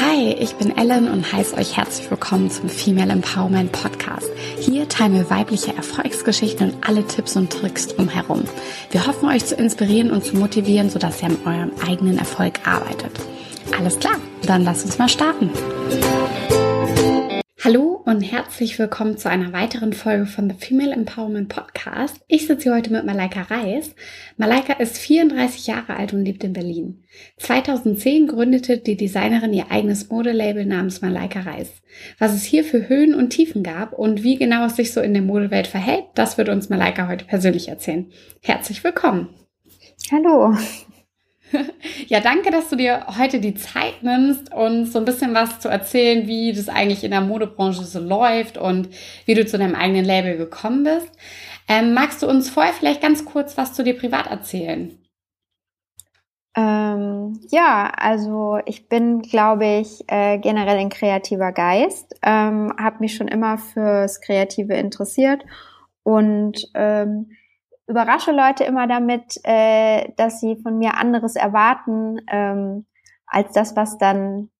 Hi, ich bin Ellen und heiße euch herzlich willkommen zum Female Empowerment Podcast. Hier teilen wir weibliche Erfolgsgeschichten und alle Tipps und Tricks drumherum. Wir hoffen, euch zu inspirieren und zu motivieren, sodass ihr an eurem eigenen Erfolg arbeitet. Alles klar, dann lasst uns mal starten. Hallo und herzlich willkommen zu einer weiteren Folge von The Female Empowerment Podcast. Ich sitze hier heute mit Malaika Reis. Malaika ist 34 Jahre alt und lebt in Berlin. 2010 gründete die Designerin ihr eigenes Modelabel namens Malaika Reis. Was es hier für Höhen und Tiefen gab und wie genau es sich so in der Modewelt verhält, das wird uns Malaika heute persönlich erzählen. Herzlich willkommen. Hallo. Ja, danke, dass du dir heute die Zeit nimmst, uns so ein bisschen was zu erzählen, wie das eigentlich in der Modebranche so läuft und wie du zu deinem eigenen Label gekommen bist. Ähm, magst du uns vorher vielleicht ganz kurz was zu dir privat erzählen? Ähm, ja, also ich bin, glaube ich, äh, generell ein kreativer Geist, ähm, habe mich schon immer fürs Kreative interessiert und ähm, überrasche Leute immer damit, äh, dass sie von mir anderes erwarten, ähm, als das, was dann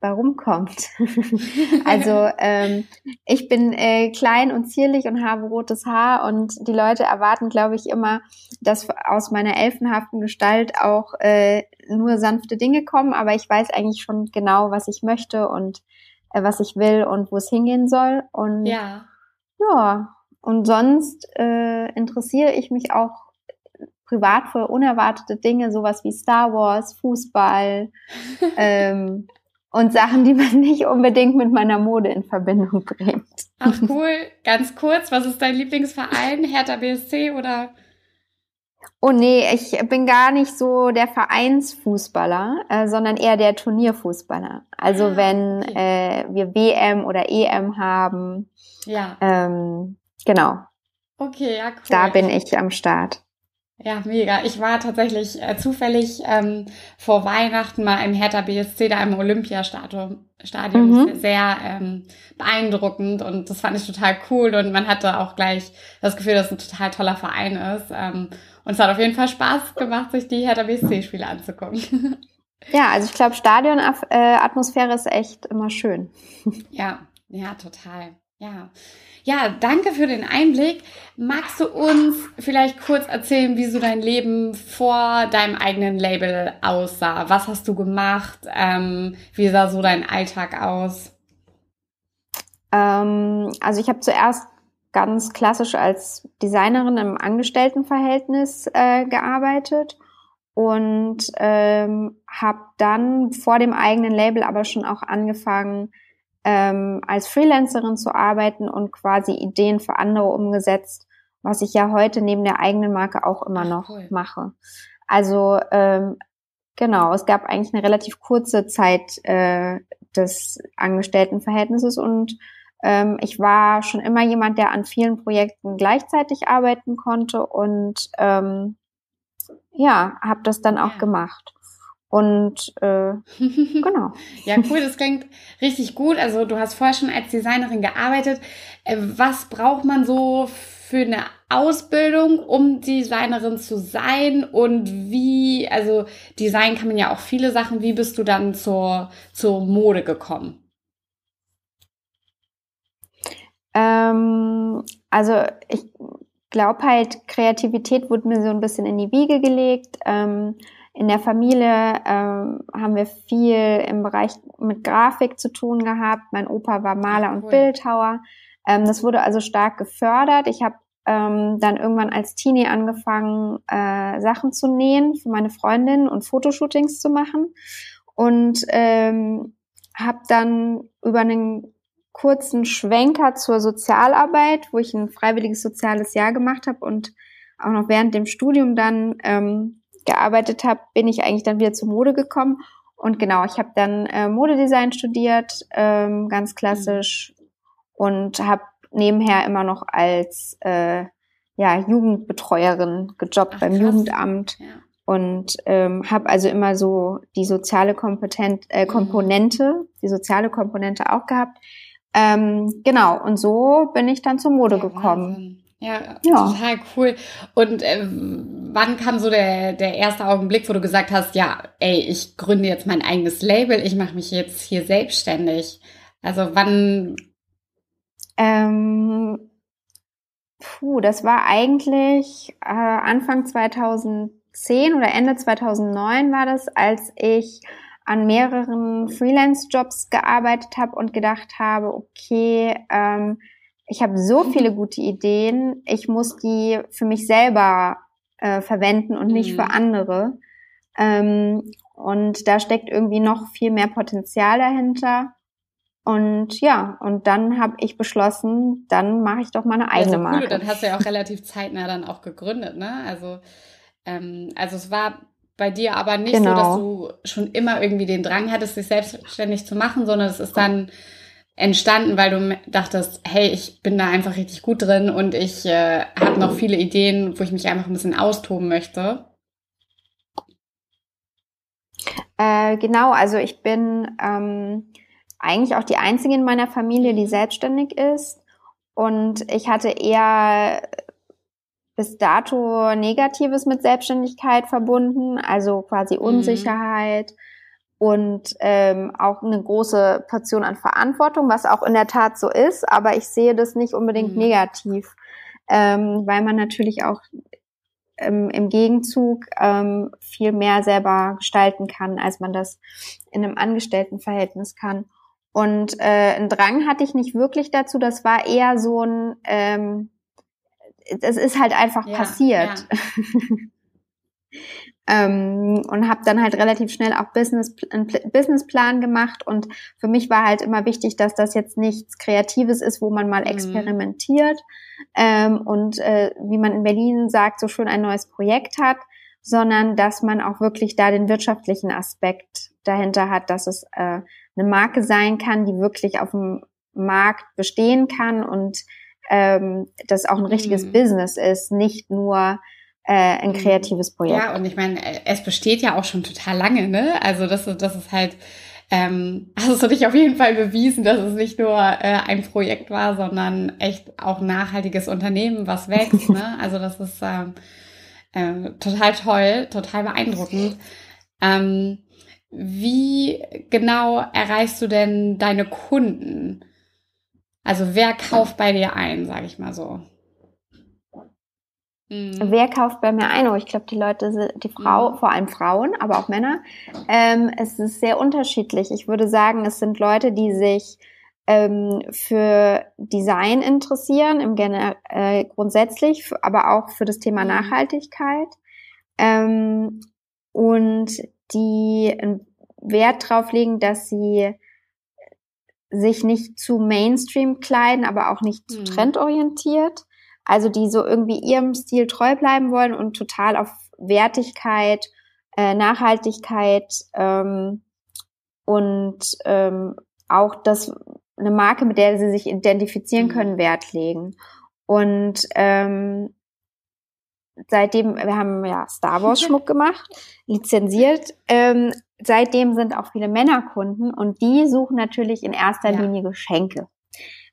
bei rumkommt. also ähm, ich bin äh, klein und zierlich und habe rotes Haar und die Leute erwarten, glaube ich, immer, dass aus meiner elfenhaften Gestalt auch äh, nur sanfte Dinge kommen, aber ich weiß eigentlich schon genau, was ich möchte und äh, was ich will und wo es hingehen soll. Und ja, ja und sonst äh, interessiere ich mich auch privat für unerwartete Dinge, sowas wie Star Wars, Fußball ähm, und Sachen, die man nicht unbedingt mit meiner Mode in Verbindung bringt. Ach cool, ganz kurz, was ist dein Lieblingsverein? Hertha BSC oder? Oh nee, ich bin gar nicht so der Vereinsfußballer, äh, sondern eher der Turnierfußballer. Also ah, wenn okay. äh, wir WM oder EM haben, ja. ähm, Genau. Okay, ja, cool. Da bin ich am Start. Ja, mega. Ich war tatsächlich äh, zufällig ähm, vor Weihnachten mal im Hertha BSC da im Olympiastadion. Stadion mhm. sehr ähm, beeindruckend und das fand ich total cool und man hatte auch gleich das Gefühl, dass es ein total toller Verein ist. Ähm, und es hat auf jeden Fall Spaß gemacht, sich die Hertha BSC-Spiele anzugucken. Ja, also ich glaube, Stadionatmosphäre ist echt immer schön. Ja, ja, total. Ja. Ja, danke für den Einblick. Magst du uns vielleicht kurz erzählen, wie so dein Leben vor deinem eigenen Label aussah? Was hast du gemacht? Ähm, wie sah so dein Alltag aus? Ähm, also ich habe zuerst ganz klassisch als Designerin im Angestelltenverhältnis äh, gearbeitet und ähm, habe dann vor dem eigenen Label aber schon auch angefangen, ähm, als Freelancerin zu arbeiten und quasi Ideen für andere umgesetzt, was ich ja heute neben der eigenen Marke auch immer noch cool. mache. Also ähm, genau, es gab eigentlich eine relativ kurze Zeit äh, des Angestelltenverhältnisses und ähm, ich war schon immer jemand, der an vielen Projekten gleichzeitig arbeiten konnte und ähm, ja, habe das dann auch ja. gemacht. Und äh, genau. ja, cool, das klingt richtig gut. Also du hast vorher schon als Designerin gearbeitet. Äh, was braucht man so für eine Ausbildung, um Designerin zu sein? Und wie, also Design kann man ja auch viele Sachen. Wie bist du dann zur, zur Mode gekommen? Ähm, also ich glaube halt, Kreativität wurde mir so ein bisschen in die Wiege gelegt. Ähm, in der Familie ähm, haben wir viel im Bereich mit Grafik zu tun gehabt. Mein Opa war Maler und cool. Bildhauer. Ähm, das wurde also stark gefördert. Ich habe ähm, dann irgendwann als Teenie angefangen, äh, Sachen zu nähen für meine Freundin und Fotoshootings zu machen. Und ähm, habe dann über einen kurzen Schwenker zur Sozialarbeit, wo ich ein freiwilliges soziales Jahr gemacht habe und auch noch während dem Studium dann ähm, gearbeitet habe, bin ich eigentlich dann wieder zur Mode gekommen. Und genau, ich habe dann äh, Modedesign studiert, ähm, ganz klassisch, mhm. und habe nebenher immer noch als äh, ja, Jugendbetreuerin gejobbt Ach, beim krass. Jugendamt. Ja. Und ähm, habe also immer so die soziale Kompetent, äh, mhm. Komponente, mhm. die soziale Komponente auch gehabt. Ähm, genau, und so bin ich dann zur Mode ja, gekommen. Wahnsinn. Ja, ja, total cool. Und äh, wann kam so der, der erste Augenblick, wo du gesagt hast, ja, ey, ich gründe jetzt mein eigenes Label, ich mache mich jetzt hier selbstständig? Also wann? Ähm, puh, das war eigentlich äh, Anfang 2010 oder Ende 2009 war das, als ich an mehreren Freelance-Jobs gearbeitet habe und gedacht habe, okay, ähm, ich habe so mhm. viele gute Ideen, ich muss die für mich selber äh, verwenden und nicht für mhm. andere. Ähm, und da steckt irgendwie noch viel mehr Potenzial dahinter. Und ja, und dann habe ich beschlossen, dann mache ich doch meine eigene ja, Marke. Cool. Dann hast du ja auch relativ zeitnah dann auch gegründet, ne? Also, ähm, also es war bei dir aber nicht genau. so, dass du schon immer irgendwie den Drang hattest, dich selbstständig zu machen, sondern es ist dann entstanden, weil du dachtest, hey, ich bin da einfach richtig gut drin und ich äh, habe noch viele Ideen, wo ich mich einfach ein bisschen austoben möchte? Äh, genau, also ich bin ähm, eigentlich auch die einzige in meiner Familie, die selbstständig ist. Und ich hatte eher bis dato Negatives mit Selbstständigkeit verbunden, also quasi mhm. Unsicherheit. Mhm und ähm, auch eine große Portion an Verantwortung, was auch in der Tat so ist, aber ich sehe das nicht unbedingt mhm. negativ, ähm, weil man natürlich auch ähm, im Gegenzug ähm, viel mehr selber gestalten kann, als man das in einem Angestelltenverhältnis kann. Und äh, einen Drang hatte ich nicht wirklich dazu, das war eher so ein, ähm, es ist halt einfach ja, passiert. Ja. Ähm, und habe dann halt relativ schnell auch Business, einen Businessplan gemacht und für mich war halt immer wichtig, dass das jetzt nichts Kreatives ist, wo man mal mhm. experimentiert ähm, und äh, wie man in Berlin sagt, so schön ein neues Projekt hat, sondern dass man auch wirklich da den wirtschaftlichen Aspekt dahinter hat, dass es äh, eine Marke sein kann, die wirklich auf dem Markt bestehen kann und ähm, das auch ein richtiges mhm. Business ist, nicht nur äh, ein mhm. kreatives Projekt. Ja, und ich meine, es besteht ja auch schon total lange, ne? Also das, ist das ist halt, ähm, hast du dich auf jeden Fall bewiesen, dass es nicht nur äh, ein Projekt war, sondern echt auch ein nachhaltiges Unternehmen, was wächst. ne? Also das ist ähm, äh, total toll, total beeindruckend. Ähm, wie genau erreichst du denn deine Kunden? Also wer kauft bei dir ein, sage ich mal so? Mhm. Wer kauft bei mir ein? Oh, ich glaube, die Leute, die Frau, mhm. vor allem Frauen, aber auch Männer. Ähm, es ist sehr unterschiedlich. Ich würde sagen, es sind Leute, die sich ähm, für Design interessieren, im Gener äh, grundsätzlich, aber auch für das Thema mhm. Nachhaltigkeit. Ähm, und die einen Wert drauf legen, dass sie sich nicht zu Mainstream kleiden, aber auch nicht zu mhm. trendorientiert also die so irgendwie ihrem Stil treu bleiben wollen und total auf Wertigkeit, äh, Nachhaltigkeit ähm, und ähm, auch das eine Marke, mit der sie sich identifizieren mhm. können, Wert legen. Und ähm, seitdem, wir haben ja Star Wars Schmuck gemacht, lizenziert. Ähm, seitdem sind auch viele Männerkunden und die suchen natürlich in erster ja. Linie Geschenke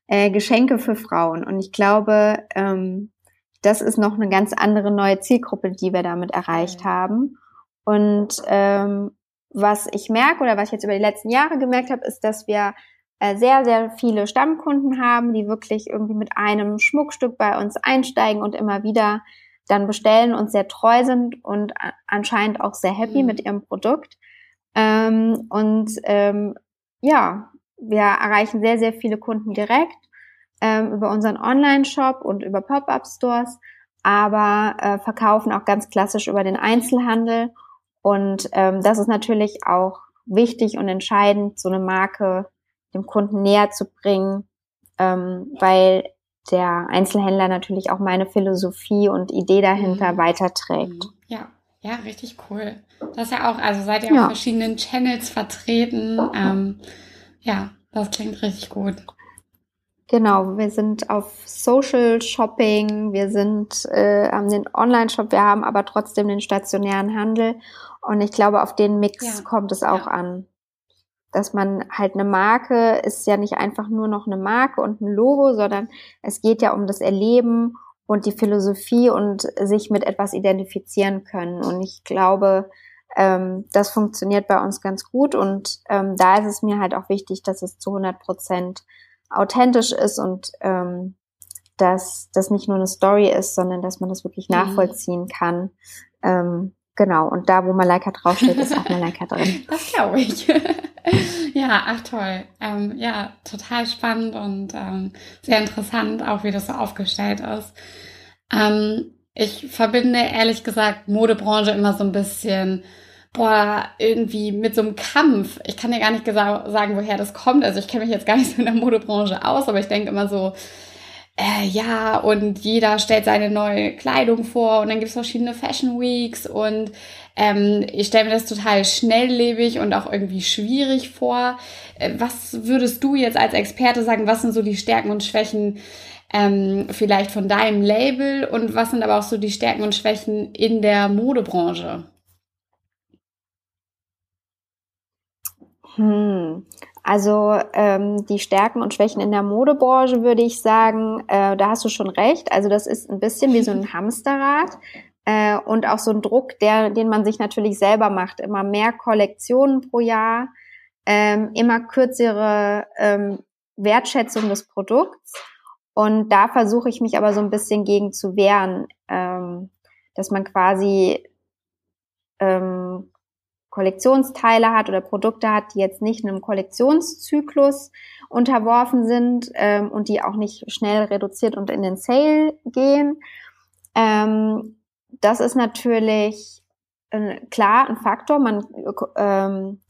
äh, Geschenke für Frauen. Und ich glaube, ähm, das ist noch eine ganz andere neue Zielgruppe, die wir damit erreicht mhm. haben. Und ähm, was ich merke oder was ich jetzt über die letzten Jahre gemerkt habe, ist, dass wir äh, sehr, sehr viele Stammkunden haben, die wirklich irgendwie mit einem Schmuckstück bei uns einsteigen und immer wieder dann bestellen und sehr treu sind und anscheinend auch sehr happy mhm. mit ihrem Produkt. Ähm, und ähm, ja, wir erreichen sehr, sehr viele Kunden direkt ähm, über unseren Online-Shop und über Pop-up-Stores, aber äh, verkaufen auch ganz klassisch über den Einzelhandel. Und ähm, das ist natürlich auch wichtig und entscheidend, so eine Marke dem Kunden näher zu bringen, ähm, weil der Einzelhändler natürlich auch meine Philosophie und Idee dahinter mhm. weiterträgt. Mhm. Ja, ja, richtig cool. Das ist ja auch, also seid ihr ja. auf verschiedenen Channels vertreten. Ähm, ja, das klingt richtig gut. Genau, wir sind auf Social Shopping, wir sind äh, haben den Online-Shop, wir haben aber trotzdem den stationären Handel. Und ich glaube, auf den Mix ja. kommt es auch ja. an. Dass man halt eine Marke ist ja nicht einfach nur noch eine Marke und ein Logo, sondern es geht ja um das Erleben und die Philosophie und sich mit etwas identifizieren können. Und ich glaube, ähm, das funktioniert bei uns ganz gut. Und ähm, da ist es mir halt auch wichtig, dass es zu 100 Prozent authentisch ist und ähm, dass das nicht nur eine Story ist, sondern dass man das wirklich mhm. nachvollziehen kann. Ähm, genau. Und da, wo Malaika draufsteht, ist auch Malaika drin. Das glaube ich. ja, ach toll. Ähm, ja, total spannend und ähm, sehr interessant, auch wie das so aufgestellt ist. Ähm, ich verbinde ehrlich gesagt Modebranche immer so ein bisschen boah, irgendwie mit so einem Kampf. Ich kann dir gar nicht sagen, woher das kommt. Also ich kenne mich jetzt gar nicht so in der Modebranche aus, aber ich denke immer so, äh, ja, und jeder stellt seine neue Kleidung vor und dann gibt es verschiedene Fashion Weeks und ähm, ich stelle mir das total schnelllebig und auch irgendwie schwierig vor. Äh, was würdest du jetzt als Experte sagen, was sind so die Stärken und Schwächen ähm, vielleicht von deinem Label und was sind aber auch so die Stärken und Schwächen in der Modebranche? Hm. Also ähm, die Stärken und Schwächen in der Modebranche würde ich sagen, äh, da hast du schon recht. Also das ist ein bisschen wie so ein Hamsterrad äh, und auch so ein Druck, der, den man sich natürlich selber macht. Immer mehr Kollektionen pro Jahr, ähm, immer kürzere ähm, Wertschätzung des Produkts. Und da versuche ich mich aber so ein bisschen gegen zu wehren, ähm, dass man quasi ähm, Kollektionsteile hat oder Produkte hat, die jetzt nicht einem Kollektionszyklus unterworfen sind ähm, und die auch nicht schnell reduziert und in den Sale gehen. Ähm, das ist natürlich äh, klar ein Faktor. Man ähm,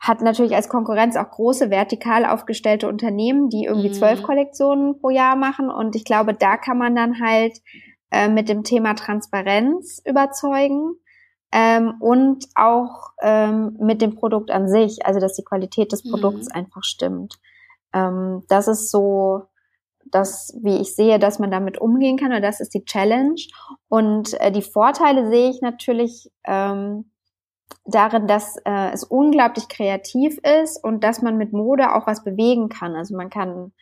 hat natürlich als Konkurrenz auch große vertikal aufgestellte Unternehmen, die irgendwie mhm. zwölf Kollektionen pro Jahr machen. Und ich glaube, da kann man dann halt äh, mit dem Thema Transparenz überzeugen ähm, und auch ähm, mit dem Produkt an sich, also dass die Qualität des Produkts mhm. einfach stimmt. Ähm, das ist so das, wie ich sehe, dass man damit umgehen kann, oder das ist die Challenge. Und äh, die Vorteile sehe ich natürlich ähm, darin, dass äh, es unglaublich kreativ ist und dass man mit Mode auch was bewegen kann. Also man kann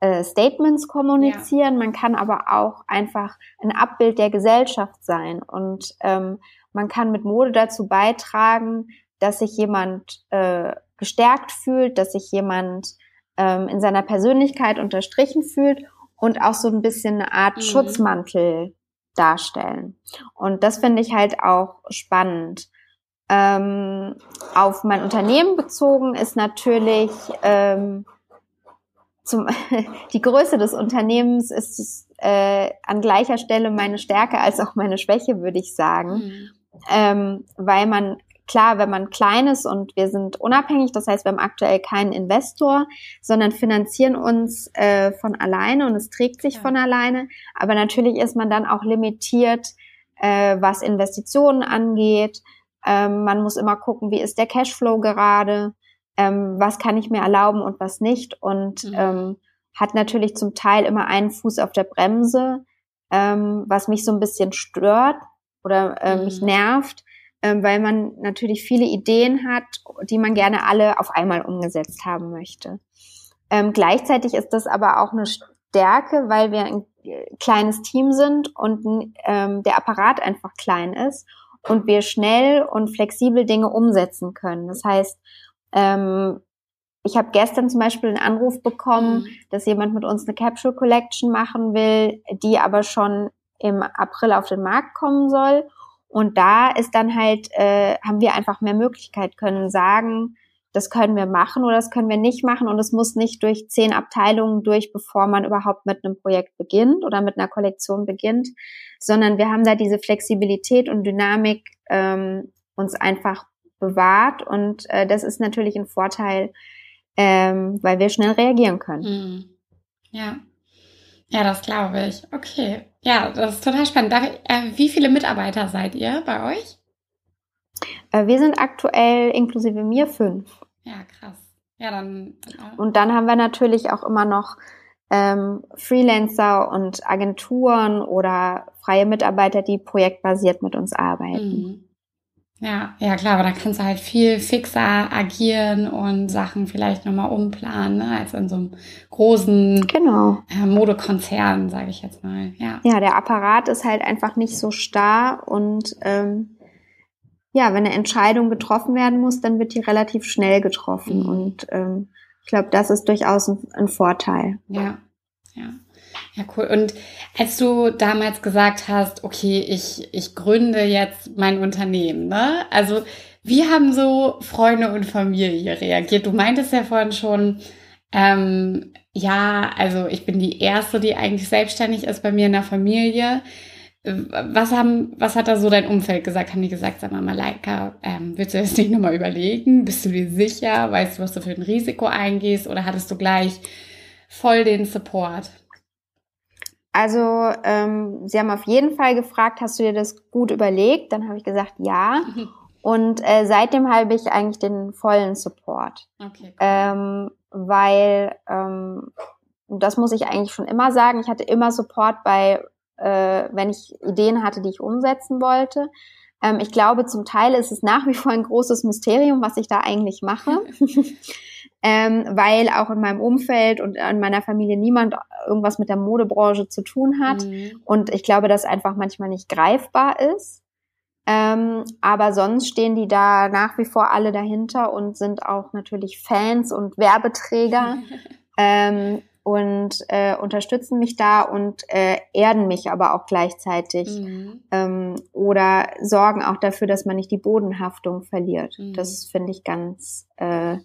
äh, Statements kommunizieren, ja. man kann aber auch einfach ein Abbild der Gesellschaft sein. Und ähm, man kann mit Mode dazu beitragen, dass sich jemand äh, gestärkt fühlt, dass sich jemand ähm, in seiner Persönlichkeit unterstrichen fühlt und auch so ein bisschen eine Art mhm. Schutzmantel darstellen. Und das finde ich halt auch spannend. Ähm, auf mein Unternehmen bezogen ist natürlich ähm, zum, die Größe des Unternehmens ist äh, an gleicher Stelle meine Stärke als auch meine Schwäche, würde ich sagen. Mhm ähm, weil man klar, wenn man klein ist und wir sind unabhängig, das heißt, wir haben aktuell keinen Investor, sondern finanzieren uns äh, von alleine und es trägt sich ja. von alleine. Aber natürlich ist man dann auch limitiert, äh, was Investitionen angeht. Ähm, man muss immer gucken, wie ist der Cashflow gerade, ähm, was kann ich mir erlauben und was nicht. Und mhm. ähm, hat natürlich zum Teil immer einen Fuß auf der Bremse, ähm, was mich so ein bisschen stört, oder äh, mich mhm. nervt, äh, weil man natürlich viele Ideen hat, die man gerne alle auf einmal umgesetzt haben möchte. Ähm, gleichzeitig ist das aber auch eine Stärke, weil wir ein äh, kleines Team sind und ähm, der Apparat einfach klein ist und wir schnell und flexibel Dinge umsetzen können. Das heißt, ähm, ich habe gestern zum Beispiel einen Anruf bekommen, mhm. dass jemand mit uns eine Capsule Collection machen will, die aber schon im April auf den Markt kommen soll. Und da ist dann halt, äh, haben wir einfach mehr Möglichkeit, können sagen, das können wir machen oder das können wir nicht machen und es muss nicht durch zehn Abteilungen durch, bevor man überhaupt mit einem Projekt beginnt oder mit einer Kollektion beginnt, sondern wir haben da diese Flexibilität und Dynamik ähm, uns einfach bewahrt und äh, das ist natürlich ein Vorteil, ähm, weil wir schnell reagieren können. Mhm. Ja. Ja, das glaube ich. Okay. Ja, das ist total spannend. Ich, äh, wie viele Mitarbeiter seid ihr bei euch? Äh, wir sind aktuell inklusive mir fünf. Ja, krass. Ja, dann. Äh, und dann haben wir natürlich auch immer noch ähm, Freelancer und Agenturen oder freie Mitarbeiter, die projektbasiert mit uns arbeiten. Mhm. Ja, ja klar, aber da kannst du halt viel fixer agieren und Sachen vielleicht nochmal umplanen, ne, als in so einem großen genau. äh, Modekonzern, sage ich jetzt mal. Ja. ja, der Apparat ist halt einfach nicht so starr und ähm, ja, wenn eine Entscheidung getroffen werden muss, dann wird die relativ schnell getroffen. Mhm. Und ähm, ich glaube, das ist durchaus ein, ein Vorteil. Ja, ja. Ja, cool. Und als du damals gesagt hast, okay, ich, ich gründe jetzt mein Unternehmen, ne? Also, wie haben so Freunde und Familie reagiert? Du meintest ja vorhin schon, ähm, ja, also ich bin die Erste, die eigentlich selbstständig ist bei mir in der Familie. Was haben, was hat da so dein Umfeld gesagt? Haben die gesagt, sag mal, Malaika, ähm, willst du das nicht nochmal überlegen? Bist du dir sicher? Weißt du, was du für ein Risiko eingehst? Oder hattest du gleich voll den Support? Also, ähm, sie haben auf jeden Fall gefragt, hast du dir das gut überlegt? Dann habe ich gesagt, ja. Und äh, seitdem habe ich eigentlich den vollen Support. Okay. Cool. Ähm, weil, ähm, das muss ich eigentlich schon immer sagen, ich hatte immer Support bei, äh, wenn ich Ideen hatte, die ich umsetzen wollte. Ähm, ich glaube, zum Teil ist es nach wie vor ein großes Mysterium, was ich da eigentlich mache. ähm, weil auch in meinem Umfeld und in meiner Familie niemand irgendwas mit der Modebranche zu tun hat. Mhm. Und ich glaube, dass einfach manchmal nicht greifbar ist. Ähm, aber sonst stehen die da nach wie vor alle dahinter und sind auch natürlich Fans und Werbeträger ähm, und äh, unterstützen mich da und äh, erden mich aber auch gleichzeitig mhm. ähm, oder sorgen auch dafür, dass man nicht die Bodenhaftung verliert. Mhm. Das finde ich ganz äh,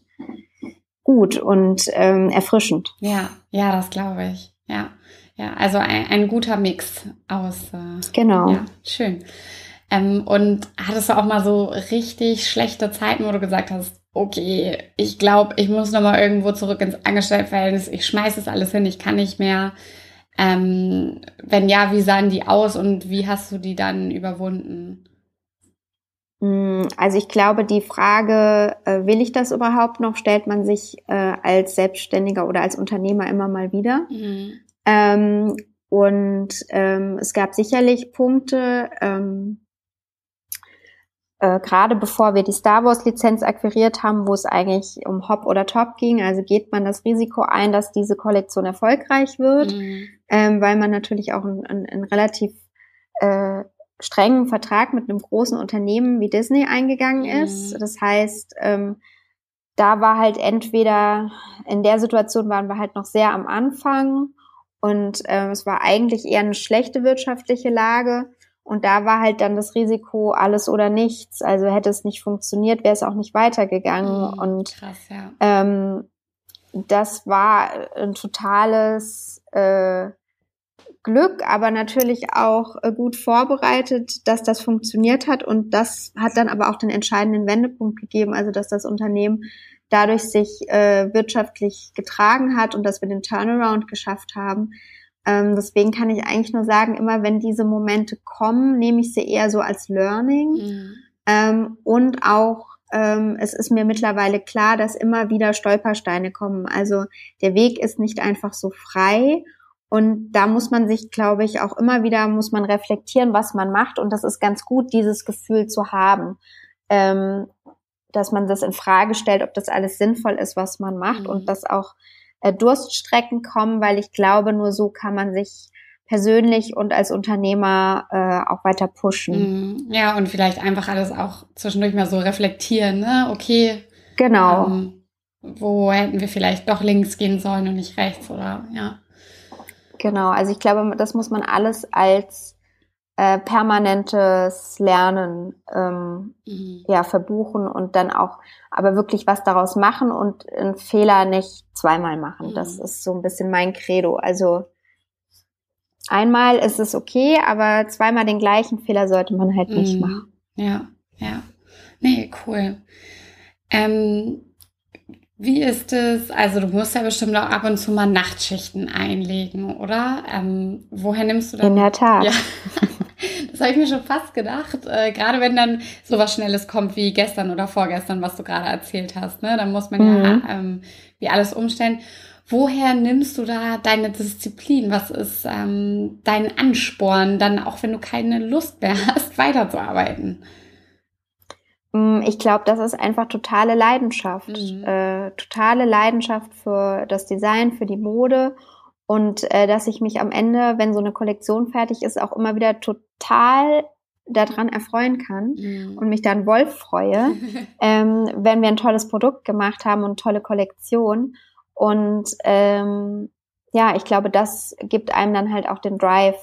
gut und ähm, erfrischend. Ja, ja, das glaube ich. Ja, ja, also ein, ein guter Mix aus. Äh, genau. Ja, schön. Ähm, und hattest du auch mal so richtig schlechte Zeiten, wo du gesagt hast, okay, ich glaube, ich muss noch mal irgendwo zurück ins Angestelltenverhältnis, ich schmeiße es alles hin, ich kann nicht mehr. Ähm, wenn ja, wie sahen die aus und wie hast du die dann überwunden? Mm, also ich glaube, die Frage, äh, will ich das überhaupt noch, stellt man sich äh, als Selbstständiger oder als Unternehmer immer mal wieder. Mhm. Ähm, und ähm, es gab sicherlich Punkte, ähm, äh, gerade bevor wir die Star Wars Lizenz akquiriert haben, wo es eigentlich um Hop oder Top ging. Also geht man das Risiko ein, dass diese Kollektion erfolgreich wird, mhm. ähm, weil man natürlich auch einen relativ äh, strengen Vertrag mit einem großen Unternehmen wie Disney eingegangen mhm. ist. Das heißt, ähm, da war halt entweder, in der Situation waren wir halt noch sehr am Anfang und äh, es war eigentlich eher eine schlechte wirtschaftliche Lage. Und da war halt dann das Risiko alles oder nichts. Also hätte es nicht funktioniert, wäre es auch nicht weitergegangen. Mhm, und krass, ja. ähm, das war ein totales äh, Glück, aber natürlich auch äh, gut vorbereitet, dass das funktioniert hat. Und das hat dann aber auch den entscheidenden Wendepunkt gegeben, also dass das Unternehmen dadurch sich äh, wirtschaftlich getragen hat und dass wir den Turnaround geschafft haben. Ähm, deswegen kann ich eigentlich nur sagen, immer wenn diese Momente kommen, nehme ich sie eher so als Learning. Mhm. Ähm, und auch ähm, es ist mir mittlerweile klar, dass immer wieder Stolpersteine kommen. Also der Weg ist nicht einfach so frei und da muss man sich, glaube ich, auch immer wieder muss man reflektieren, was man macht. Und das ist ganz gut, dieses Gefühl zu haben, ähm, dass man das in Frage stellt, ob das alles sinnvoll ist, was man macht mhm. und dass auch äh, Durststrecken kommen, weil ich glaube, nur so kann man sich persönlich und als Unternehmer äh, auch weiter pushen. Mhm. Ja, und vielleicht einfach alles auch zwischendurch mal so reflektieren, ne? Okay. Genau. Ähm, wo hätten wir vielleicht doch links gehen sollen und nicht rechts, oder ja. Genau, also ich glaube, das muss man alles als äh, permanentes Lernen ähm, mhm. ja verbuchen und dann auch aber wirklich was daraus machen und einen Fehler nicht zweimal machen. Mhm. Das ist so ein bisschen mein Credo. Also einmal ist es okay, aber zweimal den gleichen Fehler sollte man halt nicht mhm. machen. Ja, ja. Nee, cool. Ähm, wie ist es? Also du musst ja bestimmt auch ab und zu mal Nachtschichten einlegen, oder? Ähm, woher nimmst du das? In der Tat. Ja. Das habe ich mir schon fast gedacht. Äh, gerade wenn dann so was Schnelles kommt wie gestern oder vorgestern, was du gerade erzählt hast, ne? Dann muss man mhm. ja ähm, wie alles umstellen. Woher nimmst du da deine Disziplin? Was ist ähm, dein Ansporn, dann auch wenn du keine Lust mehr hast, weiterzuarbeiten? Mm, ich glaube, das ist einfach totale Leidenschaft. Mhm. Äh, totale Leidenschaft für das Design, für die Mode. Und äh, dass ich mich am Ende, wenn so eine Kollektion fertig ist, auch immer wieder total daran erfreuen kann mhm. und mich dann Wolf freue, ähm, wenn wir ein tolles Produkt gemacht haben und tolle Kollektion. Und ähm, ja, ich glaube, das gibt einem dann halt auch den Drive,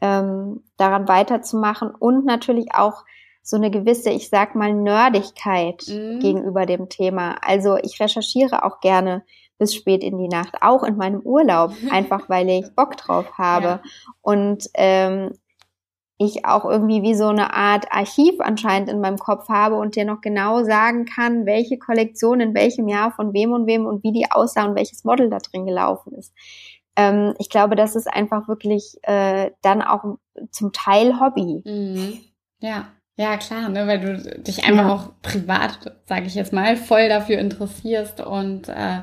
ähm, daran weiterzumachen und natürlich auch so eine gewisse, ich sag mal, Nerdigkeit mhm. gegenüber dem Thema. Also ich recherchiere auch gerne bis spät in die Nacht, auch in meinem Urlaub, einfach weil ich Bock drauf habe. Ja. Und ähm, ich auch irgendwie wie so eine Art Archiv anscheinend in meinem Kopf habe und dir noch genau sagen kann, welche Kollektion in welchem Jahr von wem und wem und wie die aussah und welches Model da drin gelaufen ist. Ähm, ich glaube, das ist einfach wirklich äh, dann auch zum Teil Hobby. Mhm. Ja. Ja, klar, ne, weil du dich einfach ja. auch privat, sage ich jetzt mal, voll dafür interessierst und äh,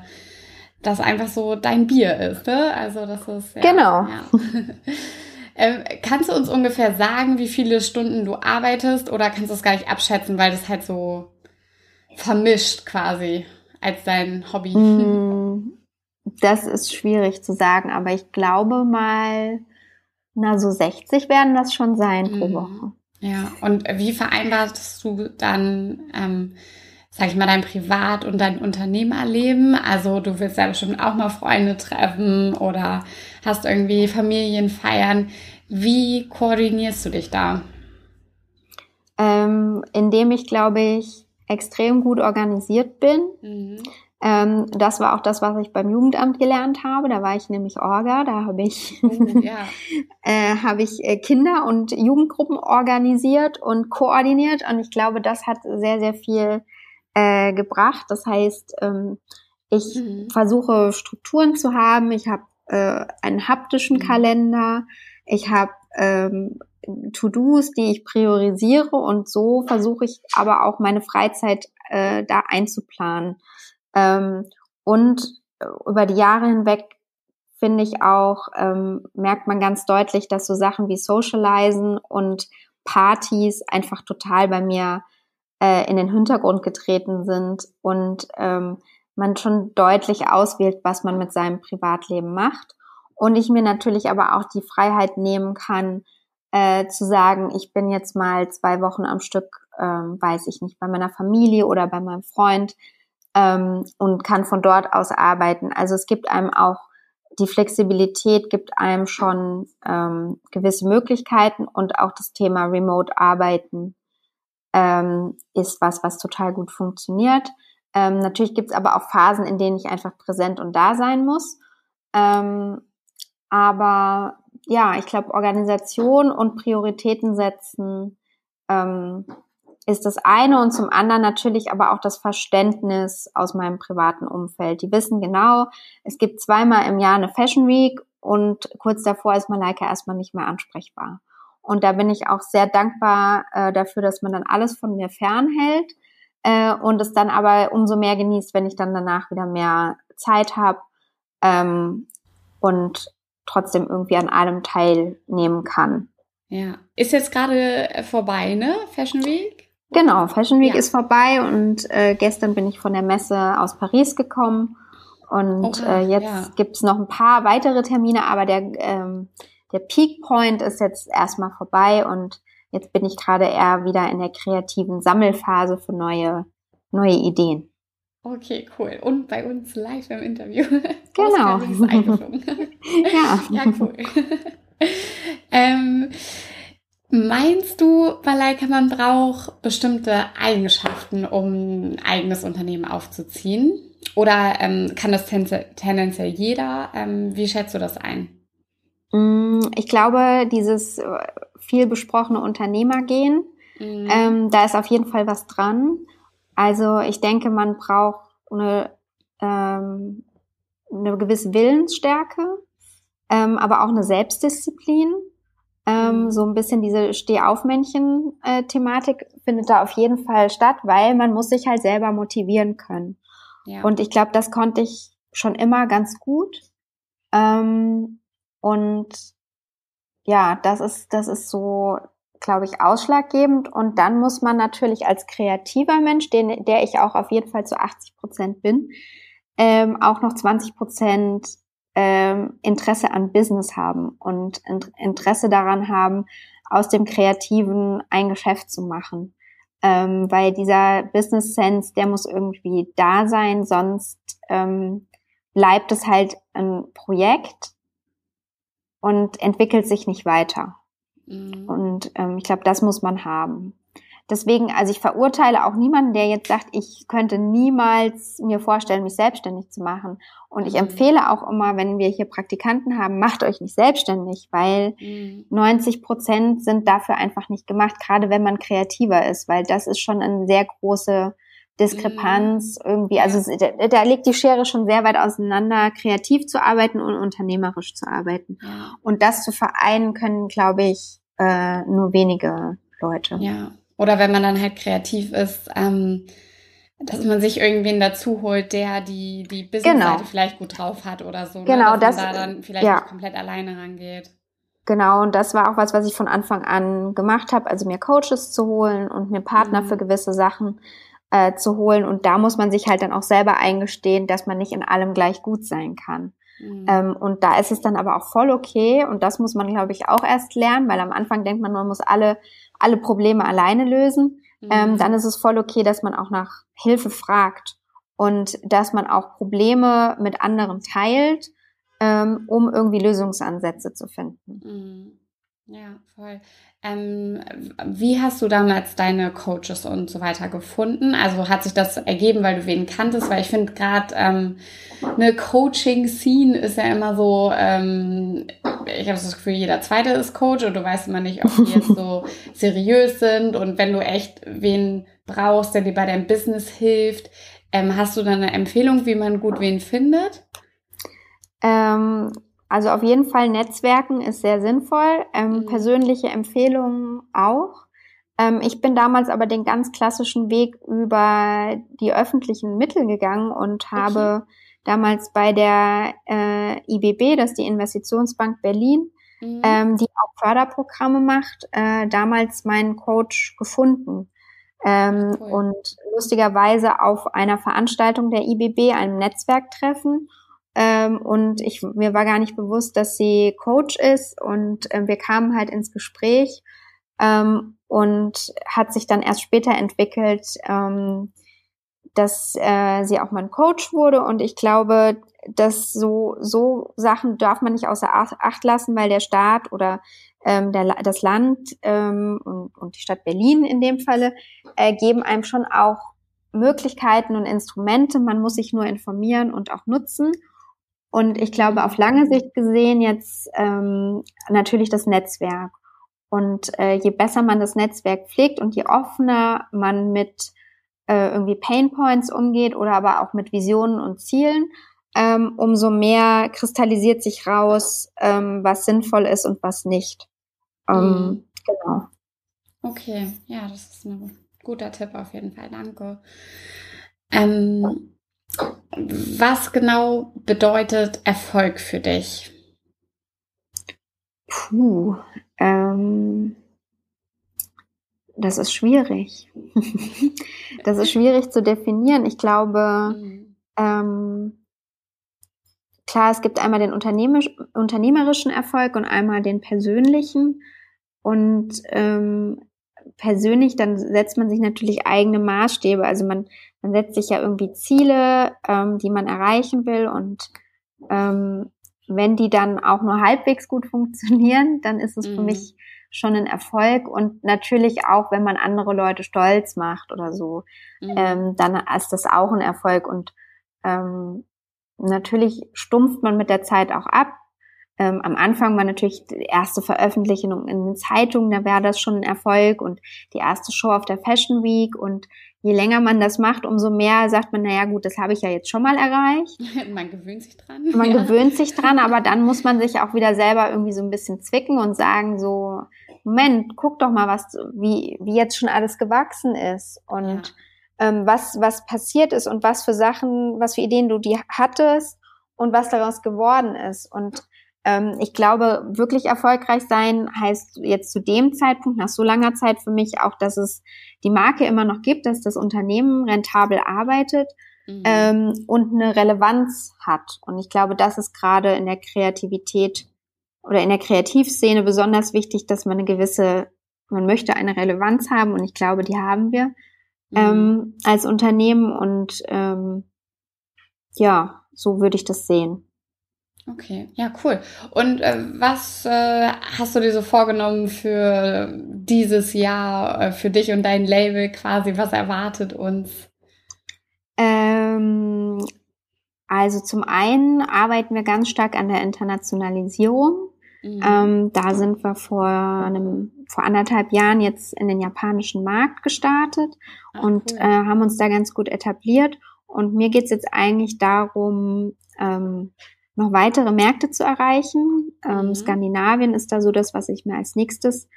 das einfach so dein Bier ist, ne? Also das ist ja, genau. Ja. ähm, kannst du uns ungefähr sagen, wie viele Stunden du arbeitest oder kannst du es gar nicht abschätzen, weil das halt so vermischt quasi als dein Hobby? Mm, das ist schwierig zu sagen, aber ich glaube mal, na so 60 werden das schon sein pro mhm. Woche. Ja, und wie vereinbarst du dann, ähm, sag ich mal, dein Privat- und dein Unternehmerleben? Also du willst ja bestimmt auch mal Freunde treffen oder hast irgendwie Familienfeiern. Wie koordinierst du dich da? Ähm, indem ich, glaube ich, extrem gut organisiert bin. Mhm. Ähm, das war auch das, was ich beim Jugendamt gelernt habe. Da war ich nämlich Orga. Da habe ich, oh, ja. äh, habe ich äh, Kinder- und Jugendgruppen organisiert und koordiniert. Und ich glaube, das hat sehr, sehr viel äh, gebracht. Das heißt, ähm, ich mhm. versuche Strukturen zu haben. Ich habe äh, einen haptischen mhm. Kalender. Ich habe ähm, To-Dos, die ich priorisiere und so versuche ich aber auch meine Freizeit äh, da einzuplanen. Ähm, und äh, über die Jahre hinweg finde ich auch, ähm, merkt man ganz deutlich, dass so Sachen wie Socializen und Partys einfach total bei mir äh, in den Hintergrund getreten sind und ähm, man schon deutlich auswählt, was man mit seinem Privatleben macht. Und ich mir natürlich aber auch die Freiheit nehmen kann, äh, zu sagen, ich bin jetzt mal zwei Wochen am Stück, ähm, weiß ich nicht, bei meiner Familie oder bei meinem Freund ähm, und kann von dort aus arbeiten. Also es gibt einem auch die Flexibilität gibt einem schon ähm, gewisse Möglichkeiten und auch das Thema Remote Arbeiten ähm, ist was, was total gut funktioniert. Ähm, natürlich gibt es aber auch Phasen, in denen ich einfach präsent und da sein muss. Ähm, aber ja, ich glaube, Organisation und Prioritäten setzen ähm, ist das eine und zum anderen natürlich aber auch das Verständnis aus meinem privaten Umfeld. Die wissen genau, es gibt zweimal im Jahr eine Fashion Week und kurz davor ist Malaika erstmal nicht mehr ansprechbar. Und da bin ich auch sehr dankbar äh, dafür, dass man dann alles von mir fernhält äh, und es dann aber umso mehr genießt, wenn ich dann danach wieder mehr Zeit habe ähm, und trotzdem irgendwie an allem teilnehmen kann. Ja, ist jetzt gerade vorbei, ne? Fashion Week? Genau, Fashion Week ja. ist vorbei und äh, gestern bin ich von der Messe aus Paris gekommen und Oha, äh, jetzt ja. gibt's noch ein paar weitere Termine, aber der, ähm, der Peak Point ist jetzt erstmal vorbei und jetzt bin ich gerade eher wieder in der kreativen Sammelphase für neue, neue Ideen. Okay, cool. Und bei uns live im Interview. Genau. ja. Ja, cool. ähm, Meinst du, Malaika, man braucht bestimmte Eigenschaften, um ein eigenes Unternehmen aufzuziehen? Oder ähm, kann das tendenziell jeder? Ähm, wie schätzt du das ein? Mm, ich glaube, dieses äh, viel besprochene Unternehmergehen, mhm. ähm, da ist auf jeden Fall was dran. Also ich denke, man braucht eine, ähm, eine gewisse Willensstärke, ähm, aber auch eine Selbstdisziplin. Ähm, so ein bisschen diese Stehaufmännchen-Thematik findet da auf jeden Fall statt, weil man muss sich halt selber motivieren können. Ja. Und ich glaube, das konnte ich schon immer ganz gut. Ähm, und ja, das ist, das ist so glaube ich, ausschlaggebend. Und dann muss man natürlich als kreativer Mensch, den, der ich auch auf jeden Fall zu 80 Prozent bin, ähm, auch noch 20 Prozent ähm, Interesse an Business haben und Interesse daran haben, aus dem Kreativen ein Geschäft zu machen. Ähm, weil dieser Business Sense, der muss irgendwie da sein, sonst ähm, bleibt es halt ein Projekt und entwickelt sich nicht weiter. Mhm. Und ähm, ich glaube, das muss man haben. Deswegen, also ich verurteile auch niemanden, der jetzt sagt, ich könnte niemals mir vorstellen, mich selbstständig zu machen. Und ich mhm. empfehle auch immer, wenn wir hier Praktikanten haben, macht euch nicht selbstständig, weil mhm. 90 Prozent sind dafür einfach nicht gemacht, gerade wenn man kreativer ist, weil das ist schon eine sehr große Diskrepanz mhm. irgendwie. Also da, da, liegt die Schere schon sehr weit auseinander, kreativ zu arbeiten und unternehmerisch zu arbeiten. Ja. Und das zu vereinen können, glaube ich, äh, nur wenige Leute. Ja. Oder wenn man dann halt kreativ ist, ähm, dass man sich irgendwen dazu holt, der die, die Business-Seite genau. vielleicht gut drauf hat oder so. Ne? Genau, ne? dass das, man da dann vielleicht ja. komplett alleine rangeht. Genau, und das war auch was, was ich von Anfang an gemacht habe, also mir Coaches zu holen und mir Partner mhm. für gewisse Sachen äh, zu holen. Und da muss man sich halt dann auch selber eingestehen, dass man nicht in allem gleich gut sein kann. Mhm. Ähm, und da ist es dann aber auch voll okay. Und das muss man, glaube ich, auch erst lernen, weil am Anfang denkt man, man muss alle alle Probleme alleine lösen, mhm. ähm, dann ist es voll okay, dass man auch nach Hilfe fragt und dass man auch Probleme mit anderen teilt, ähm, um irgendwie Lösungsansätze zu finden. Mhm. Ja, voll. Ähm, wie hast du damals deine Coaches und so weiter gefunden? Also hat sich das ergeben, weil du wen kanntest? Weil ich finde gerade ähm, eine Coaching-Scene ist ja immer so, ähm, ich habe das Gefühl, jeder Zweite ist Coach und du weißt immer nicht, ob die jetzt so seriös sind. Und wenn du echt wen brauchst, der dir bei deinem Business hilft, ähm, hast du dann eine Empfehlung, wie man gut wen findet? Ähm, also auf jeden Fall Netzwerken ist sehr sinnvoll, ähm, mhm. persönliche Empfehlungen auch. Ähm, ich bin damals aber den ganz klassischen Weg über die öffentlichen Mittel gegangen und habe okay. damals bei der äh, IBB, das ist die Investitionsbank Berlin, mhm. ähm, die auch Förderprogramme macht, äh, damals meinen Coach gefunden. Ähm, cool. Und lustigerweise auf einer Veranstaltung der IBB, einem Netzwerktreffen, ähm, und ich, mir war gar nicht bewusst, dass sie Coach ist und äh, wir kamen halt ins Gespräch ähm, und hat sich dann erst später entwickelt, ähm, dass äh, sie auch mein Coach wurde und ich glaube, dass so, so Sachen darf man nicht außer Acht lassen, weil der Staat oder ähm, der, das Land ähm, und, und die Stadt Berlin in dem Falle äh, geben einem schon auch Möglichkeiten und Instrumente. Man muss sich nur informieren und auch nutzen. Und ich glaube, auf lange Sicht gesehen jetzt ähm, natürlich das Netzwerk. Und äh, je besser man das Netzwerk pflegt und je offener man mit äh, irgendwie Pain Points umgeht oder aber auch mit Visionen und Zielen, ähm, umso mehr kristallisiert sich raus, ähm, was sinnvoll ist und was nicht. Ähm, mhm. Genau. Okay, ja, das ist ein guter Tipp auf jeden Fall. Danke. Ähm, was genau bedeutet Erfolg für dich? Puh, ähm, das ist schwierig. das ist schwierig zu definieren. Ich glaube, mhm. ähm, klar, es gibt einmal den unternehmerisch, unternehmerischen Erfolg und einmal den persönlichen. Und ähm, persönlich, dann setzt man sich natürlich eigene Maßstäbe. Also man man setzt sich ja irgendwie Ziele, ähm, die man erreichen will und ähm, wenn die dann auch nur halbwegs gut funktionieren, dann ist es mhm. für mich schon ein Erfolg und natürlich auch, wenn man andere Leute stolz macht oder so, mhm. ähm, dann ist das auch ein Erfolg und ähm, natürlich stumpft man mit der Zeit auch ab. Ähm, am Anfang war natürlich die erste Veröffentlichung in den Zeitungen, da wäre das schon ein Erfolg und die erste Show auf der Fashion Week und je länger man das macht, umso mehr sagt man, naja gut, das habe ich ja jetzt schon mal erreicht. man gewöhnt sich dran. Man ja. gewöhnt sich dran, aber dann muss man sich auch wieder selber irgendwie so ein bisschen zwicken und sagen so, Moment, guck doch mal, was, wie, wie jetzt schon alles gewachsen ist und ja. ähm, was, was passiert ist und was für Sachen, was für Ideen du die hattest und was daraus geworden ist. Und ich glaube, wirklich erfolgreich sein heißt jetzt zu dem Zeitpunkt, nach so langer Zeit für mich auch, dass es die Marke immer noch gibt, dass das Unternehmen rentabel arbeitet mhm. ähm, und eine Relevanz hat. Und ich glaube, das ist gerade in der Kreativität oder in der Kreativszene besonders wichtig, dass man eine gewisse, man möchte eine Relevanz haben und ich glaube, die haben wir mhm. ähm, als Unternehmen und ähm, ja, so würde ich das sehen. Okay, ja, cool. Und äh, was äh, hast du dir so vorgenommen für dieses Jahr, äh, für dich und dein Label quasi? Was erwartet uns? Ähm, also zum einen arbeiten wir ganz stark an der Internationalisierung. Mhm. Ähm, da sind wir vor einem, vor anderthalb Jahren jetzt in den japanischen Markt gestartet Ach, und cool. äh, haben uns da ganz gut etabliert. Und mir geht's jetzt eigentlich darum, ähm, noch weitere Märkte zu erreichen. Ähm, mhm. Skandinavien ist da so das, was ich mir als nächstes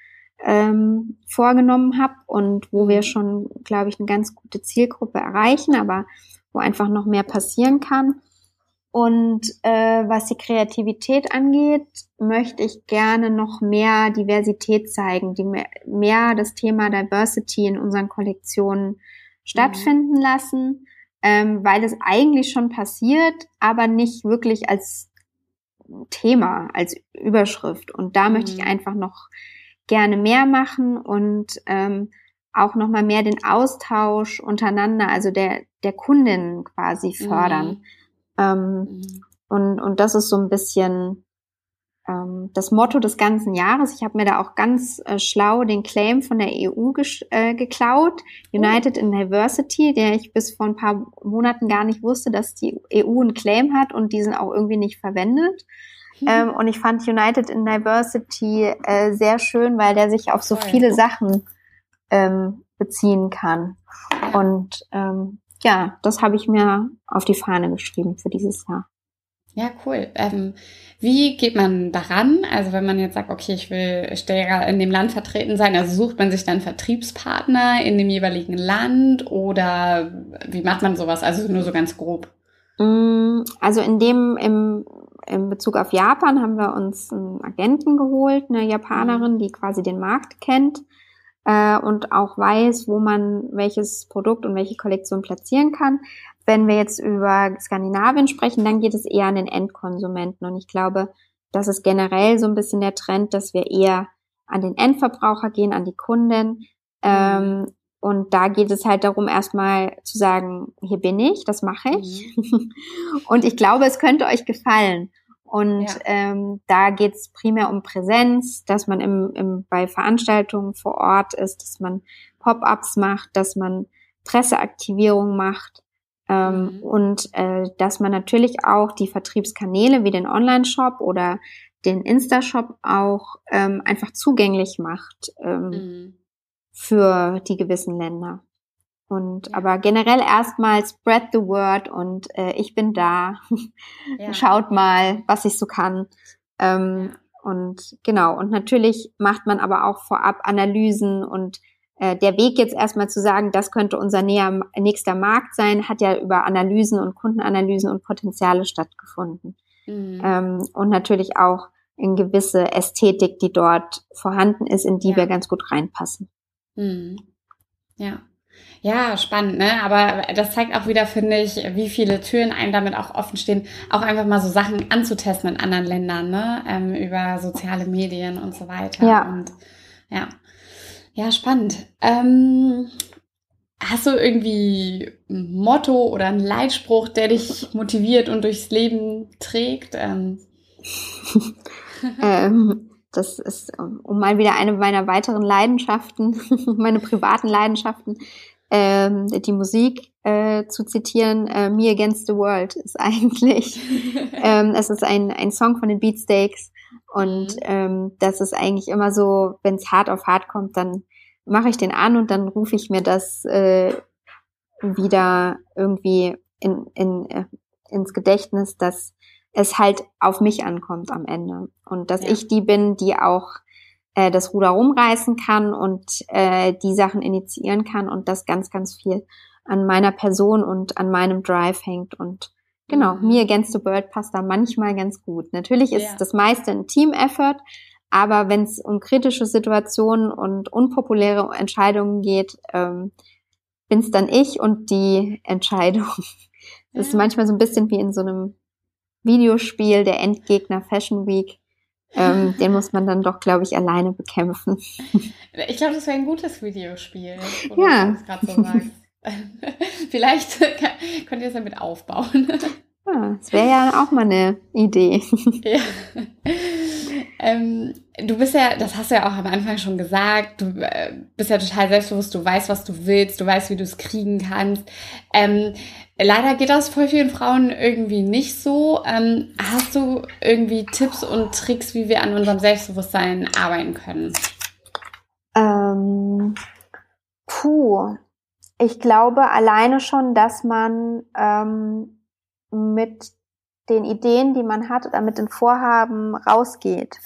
ähm, vorgenommen habe und wo wir mhm. schon, glaube ich, eine ganz gute Zielgruppe erreichen, aber wo einfach noch mehr passieren kann. Und äh, was die Kreativität angeht, möchte ich gerne noch mehr Diversität zeigen, die mehr, mehr das Thema Diversity in unseren Kollektionen stattfinden mhm. lassen ähm, weil es eigentlich schon passiert, aber nicht wirklich als Thema, als Überschrift. Und da mhm. möchte ich mhm. einfach noch gerne mehr machen und ähm, auch noch mal mehr den Austausch untereinander, also der der Kundinnen quasi fördern. Mhm. Ähm, mhm. und und das ist so ein bisschen ähm, das Motto des ganzen Jahres. Ich habe mir da auch ganz äh, schlau den Claim von der EU äh, geklaut, United in Diversity, der ich bis vor ein paar Monaten gar nicht wusste, dass die EU einen Claim hat und diesen auch irgendwie nicht verwendet. Mhm. Ähm, und ich fand United in Diversity äh, sehr schön, weil der sich auf so viele Sachen ähm, beziehen kann. Und ähm, ja, das habe ich mir auf die Fahne geschrieben für dieses Jahr. Ja, cool. Ähm, wie geht man daran? Also wenn man jetzt sagt, okay, ich will stärker in dem Land vertreten sein, also sucht man sich dann Vertriebspartner in dem jeweiligen Land oder wie macht man sowas? Also nur so ganz grob. Mm, also in dem, im, in Bezug auf Japan haben wir uns einen Agenten geholt, eine Japanerin, die quasi den Markt kennt äh, und auch weiß, wo man welches Produkt und welche Kollektion platzieren kann. Wenn wir jetzt über Skandinavien sprechen, dann geht es eher an den Endkonsumenten. Und ich glaube, das ist generell so ein bisschen der Trend, dass wir eher an den Endverbraucher gehen, an die Kunden. Ähm, und da geht es halt darum, erstmal zu sagen, hier bin ich, das mache ich. Mhm. und ich glaube, es könnte euch gefallen. Und ja. ähm, da geht es primär um Präsenz, dass man im, im, bei Veranstaltungen vor Ort ist, dass man Pop-ups macht, dass man Presseaktivierung macht, ähm, mhm. Und äh, dass man natürlich auch die Vertriebskanäle wie den Online-Shop oder den Insta-Shop auch ähm, einfach zugänglich macht ähm, mhm. für die gewissen Länder. Und ja. aber generell erstmal spread the word und äh, ich bin da. Ja. Schaut mal, was ich so kann. Ähm, ja. Und genau, und natürlich macht man aber auch vorab Analysen und der Weg jetzt erstmal zu sagen, das könnte unser näher, nächster Markt sein, hat ja über Analysen und Kundenanalysen und Potenziale stattgefunden. Mhm. Ähm, und natürlich auch in gewisse Ästhetik, die dort vorhanden ist, in die ja. wir ganz gut reinpassen. Mhm. Ja. Ja, spannend, ne? Aber das zeigt auch wieder, finde ich, wie viele Türen einem damit auch offen stehen, auch einfach mal so Sachen anzutesten in anderen Ländern, ne? Ähm, über soziale Medien und so weiter. Ja. Und ja. Ja, spannend. Ähm, hast du irgendwie ein Motto oder einen Leitspruch, der dich motiviert und durchs Leben trägt? Ähm. ähm, das ist, um mal wieder eine meiner weiteren Leidenschaften, meine privaten Leidenschaften, ähm, die Musik äh, zu zitieren, äh, Me Against the World ist eigentlich, ähm, es ist ein, ein Song von den Beatsteaks und mhm. ähm, das ist eigentlich immer so, wenn es hart auf hart kommt, dann mache ich den an und dann rufe ich mir das äh, wieder irgendwie in, in, äh, ins Gedächtnis, dass es halt auf mich ankommt am Ende und dass ja. ich die bin, die auch äh, das Ruder rumreißen kann und äh, die Sachen initiieren kann und das ganz, ganz viel an meiner Person und an meinem Drive hängt und Genau, mhm. Me Against the Bird passt da manchmal ganz gut. Natürlich ist ja. das meiste ein Team-Effort, aber wenn es um kritische Situationen und unpopuläre Entscheidungen geht, ähm, bin es dann ich und die Entscheidung. Das ist manchmal so ein bisschen wie in so einem Videospiel, der Endgegner Fashion Week. Ähm, den muss man dann doch, glaube ich, alleine bekämpfen. Ich glaube, das wäre ein gutes Videospiel, wo ja. du das gerade so sagst. Vielleicht könnt ihr es damit aufbauen. Ja, das wäre ja auch mal eine Idee. Ja. Ähm, du bist ja, das hast du ja auch am Anfang schon gesagt, du äh, bist ja total selbstbewusst, du weißt, was du willst, du weißt, wie du es kriegen kannst. Ähm, leider geht das voll vielen Frauen irgendwie nicht so. Ähm, hast du irgendwie Tipps und Tricks, wie wir an unserem Selbstbewusstsein arbeiten können? Ähm, puh, ich glaube alleine schon, dass man ähm, mit den Ideen, die man hat oder mit den Vorhaben rausgeht.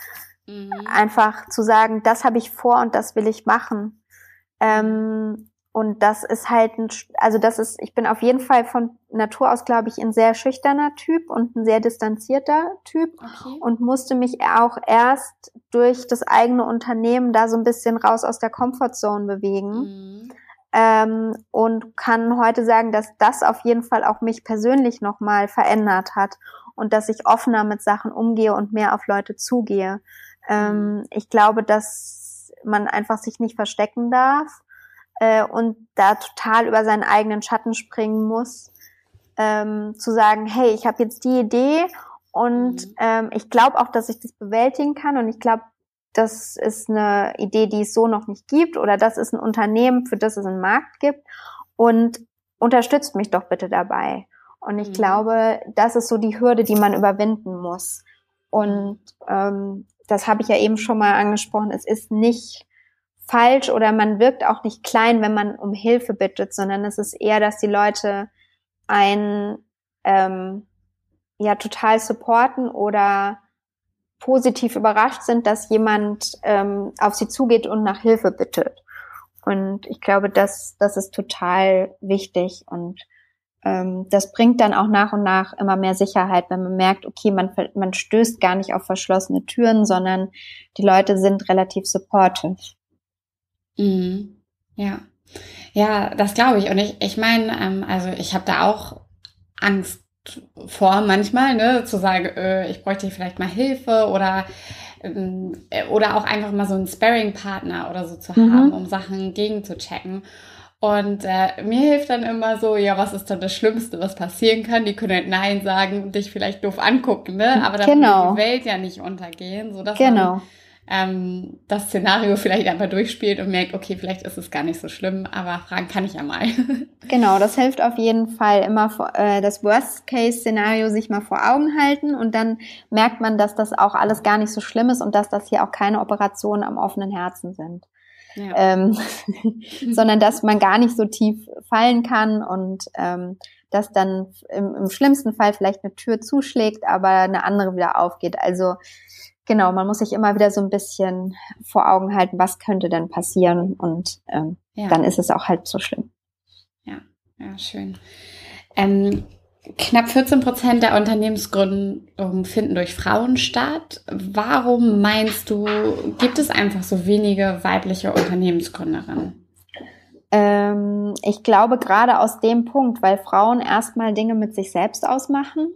Mhm. Einfach zu sagen, das habe ich vor und das will ich machen. Ähm, und das ist halt ein, also das ist, ich bin auf jeden Fall von Natur aus, glaube ich, ein sehr schüchterner Typ und ein sehr distanzierter Typ okay. und musste mich auch erst durch das eigene Unternehmen da so ein bisschen raus aus der Comfortzone bewegen. Mhm ähm, und kann heute sagen, dass das auf jeden Fall auch mich persönlich nochmal verändert hat und dass ich offener mit Sachen umgehe und mehr auf Leute zugehe. Ähm, ich glaube, dass man einfach sich nicht verstecken darf äh, und da total über seinen eigenen Schatten springen muss, ähm, zu sagen, hey, ich habe jetzt die Idee und mhm. ähm, ich glaube auch, dass ich das bewältigen kann und ich glaube, das ist eine Idee, die es so noch nicht gibt oder das ist ein Unternehmen, für das es einen Markt gibt und unterstützt mich doch bitte dabei. Und ich mhm. glaube, das ist so die Hürde, die man überwinden muss. Und ähm, das habe ich ja eben schon mal angesprochen. Es ist nicht falsch oder man wirkt auch nicht klein, wenn man um Hilfe bittet, sondern es ist eher, dass die Leute einen ähm, ja total supporten oder positiv überrascht sind, dass jemand ähm, auf sie zugeht und nach Hilfe bittet. Und ich glaube, das, das ist total wichtig und ähm, das bringt dann auch nach und nach immer mehr Sicherheit, wenn man merkt, okay, man, man stößt gar nicht auf verschlossene Türen, sondern die Leute sind relativ supportive. Mhm. Ja. Ja, das glaube ich. Und ich, ich meine, ähm, also ich habe da auch Angst vor manchmal, ne, zu sagen, äh, ich bräuchte vielleicht mal Hilfe oder ähm, äh, oder auch einfach mal so einen Sparring-Partner oder so zu mhm. haben, um Sachen gegenzuchecken. Und äh, mir hilft dann immer so, ja, was ist dann das Schlimmste, was passieren kann? Die können halt Nein sagen und dich vielleicht doof angucken, ne? Aber dann genau. wird die Welt ja nicht untergehen, so dass genau. man ähm, das Szenario vielleicht einfach durchspielt und merkt, okay, vielleicht ist es gar nicht so schlimm, aber fragen kann ich ja mal. Genau, das hilft auf jeden Fall immer äh, das Worst-Case-Szenario sich mal vor Augen halten und dann merkt man, dass das auch alles gar nicht so schlimm ist und dass das hier auch keine Operationen am offenen Herzen sind. Ja. Ähm, sondern dass man gar nicht so tief fallen kann und ähm, dass dann im, im schlimmsten Fall vielleicht eine Tür zuschlägt, aber eine andere wieder aufgeht. Also genau, man muss sich immer wieder so ein bisschen vor Augen halten, was könnte denn passieren und ähm, ja. dann ist es auch halb so schlimm. Ja, ja, schön. Ähm, knapp 14 Prozent der Unternehmensgründungen finden durch Frauen statt. Warum meinst du, gibt es einfach so wenige weibliche Unternehmensgründerinnen? Ähm, ich glaube gerade aus dem Punkt, weil Frauen erstmal Dinge mit sich selbst ausmachen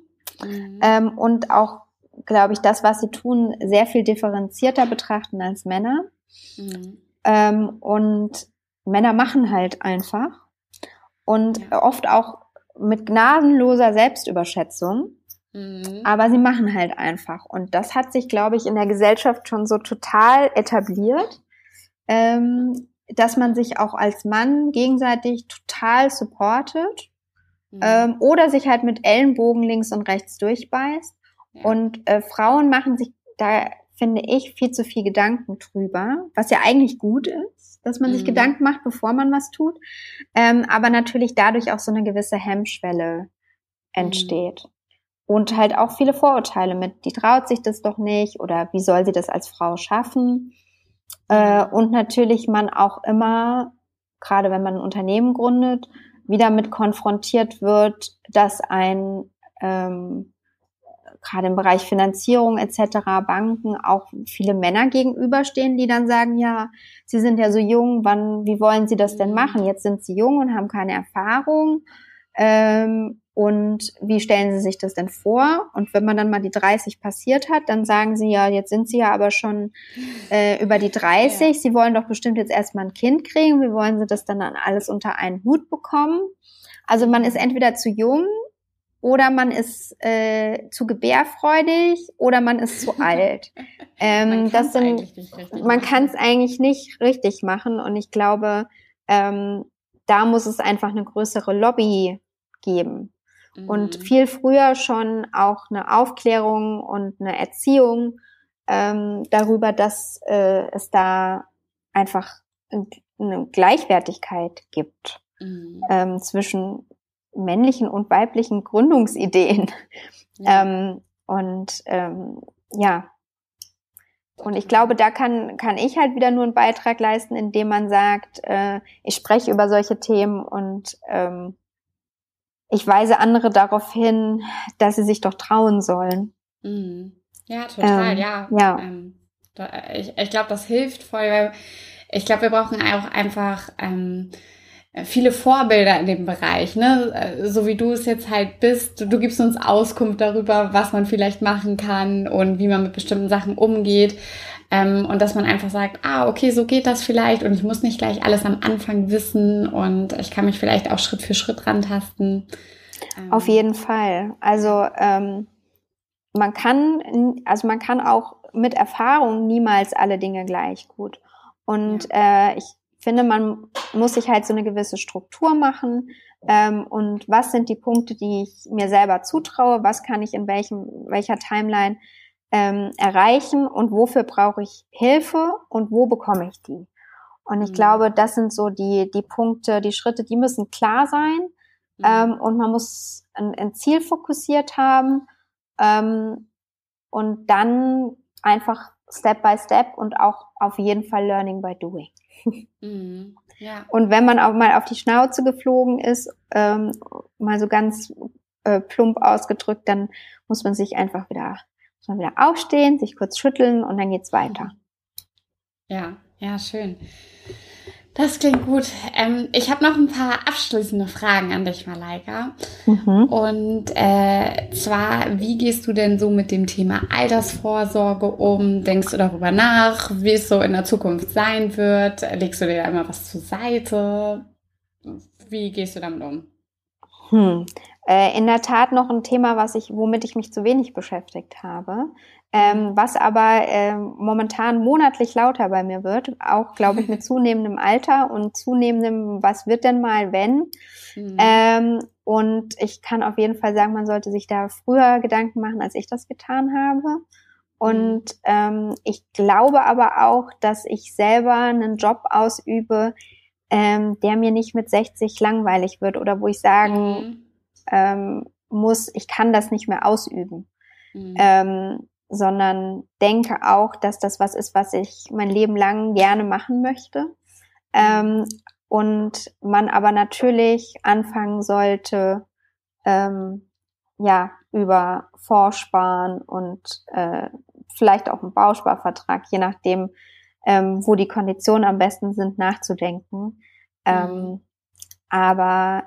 mhm. ähm, und auch glaube ich, das, was sie tun, sehr viel differenzierter betrachten als Männer. Mhm. Ähm, und Männer machen halt einfach. Und ja. oft auch mit gnadenloser Selbstüberschätzung. Mhm. Aber sie machen halt einfach. Und das hat sich, glaube ich, in der Gesellschaft schon so total etabliert, ähm, dass man sich auch als Mann gegenseitig total supportet. Mhm. Ähm, oder sich halt mit Ellenbogen links und rechts durchbeißt. Und äh, Frauen machen sich da, finde ich, viel zu viel Gedanken drüber, was ja eigentlich gut ist, dass man mhm. sich Gedanken macht, bevor man was tut. Ähm, aber natürlich dadurch auch so eine gewisse Hemmschwelle entsteht. Mhm. Und halt auch viele Vorurteile mit, die traut sich das doch nicht oder wie soll sie das als Frau schaffen? Äh, mhm. und natürlich man auch immer, gerade wenn man ein Unternehmen gründet, wieder mit konfrontiert wird, dass ein ähm, gerade im Bereich Finanzierung etc., Banken auch viele Männer gegenüberstehen, die dann sagen, ja, Sie sind ja so jung, wann, wie wollen Sie das denn machen? Jetzt sind Sie jung und haben keine Erfahrung. Ähm, und wie stellen Sie sich das denn vor? Und wenn man dann mal die 30 passiert hat, dann sagen Sie ja, jetzt sind Sie ja aber schon äh, über die 30. Ja. Sie wollen doch bestimmt jetzt erstmal ein Kind kriegen. Wie wollen Sie das dann alles unter einen Hut bekommen? Also man ist entweder zu jung oder man ist äh, zu gebärfreudig oder man ist zu alt. Ähm, das sind, man kann es eigentlich nicht richtig machen und ich glaube, ähm, da muss es einfach eine größere Lobby geben mhm. und viel früher schon auch eine Aufklärung und eine Erziehung ähm, darüber, dass äh, es da einfach eine Gleichwertigkeit gibt mhm. ähm, zwischen männlichen und weiblichen Gründungsideen. Ja. Ähm, und ähm, ja, und ich glaube, da kann, kann ich halt wieder nur einen Beitrag leisten, indem man sagt, äh, ich spreche über solche Themen und ähm, ich weise andere darauf hin, dass sie sich doch trauen sollen. Mhm. Ja, total, ähm, ja. ja. Ähm, da, ich ich glaube, das hilft voll, weil ich glaube, wir brauchen auch einfach ähm, viele Vorbilder in dem Bereich, ne? Äh, so wie du es jetzt halt bist. Du, du, gibst uns Auskunft darüber, was man vielleicht machen kann und wie man mit bestimmten Sachen umgeht. Ähm, und dass man einfach sagt, ah, okay, so geht das vielleicht und ich muss nicht gleich alles am Anfang wissen und ich kann mich vielleicht auch Schritt für Schritt rantasten. Ähm. Auf jeden Fall. Also ähm, man kann, also man kann auch mit Erfahrung niemals alle Dinge gleich gut. Und ja. äh, ich finde, man muss sich halt so eine gewisse Struktur machen. Ähm, und was sind die Punkte, die ich mir selber zutraue? Was kann ich in welchem, welcher Timeline ähm, erreichen? Und wofür brauche ich Hilfe? Und wo bekomme ich die? Und ich mhm. glaube, das sind so die, die Punkte, die Schritte, die müssen klar sein. Mhm. Ähm, und man muss ein, ein Ziel fokussiert haben. Ähm, und dann einfach Step by Step und auch auf jeden Fall Learning by Doing. Mhm. Ja. Und wenn man auch mal auf die Schnauze geflogen ist, ähm, mal so ganz äh, plump ausgedrückt, dann muss man sich einfach wieder, muss man wieder aufstehen, sich kurz schütteln und dann geht's weiter. Ja, ja, schön. Das klingt gut. Ähm, ich habe noch ein paar abschließende Fragen an dich, Malaika. Mhm. Und äh, zwar, wie gehst du denn so mit dem Thema Altersvorsorge um? Denkst du darüber nach, wie es so in der Zukunft sein wird? Legst du dir da immer was zur Seite? Wie gehst du damit um? Hm. Äh, in der Tat noch ein Thema, was ich, womit ich mich zu wenig beschäftigt habe ähm, was aber ähm, momentan monatlich lauter bei mir wird, auch glaube ich mit zunehmendem Alter und zunehmendem, was wird denn mal, wenn? Mhm. Ähm, und ich kann auf jeden Fall sagen, man sollte sich da früher Gedanken machen, als ich das getan habe. Und mhm. ähm, ich glaube aber auch, dass ich selber einen Job ausübe, ähm, der mir nicht mit 60 langweilig wird oder wo ich sagen mhm. ähm, muss, ich kann das nicht mehr ausüben. Mhm. Ähm, sondern denke auch, dass das was ist, was ich mein Leben lang gerne machen möchte. Ähm, und man aber natürlich anfangen sollte, ähm, ja, über Vorsparen und äh, vielleicht auch einen Bausparvertrag, je nachdem, ähm, wo die Konditionen am besten sind, nachzudenken. Ähm, mhm. aber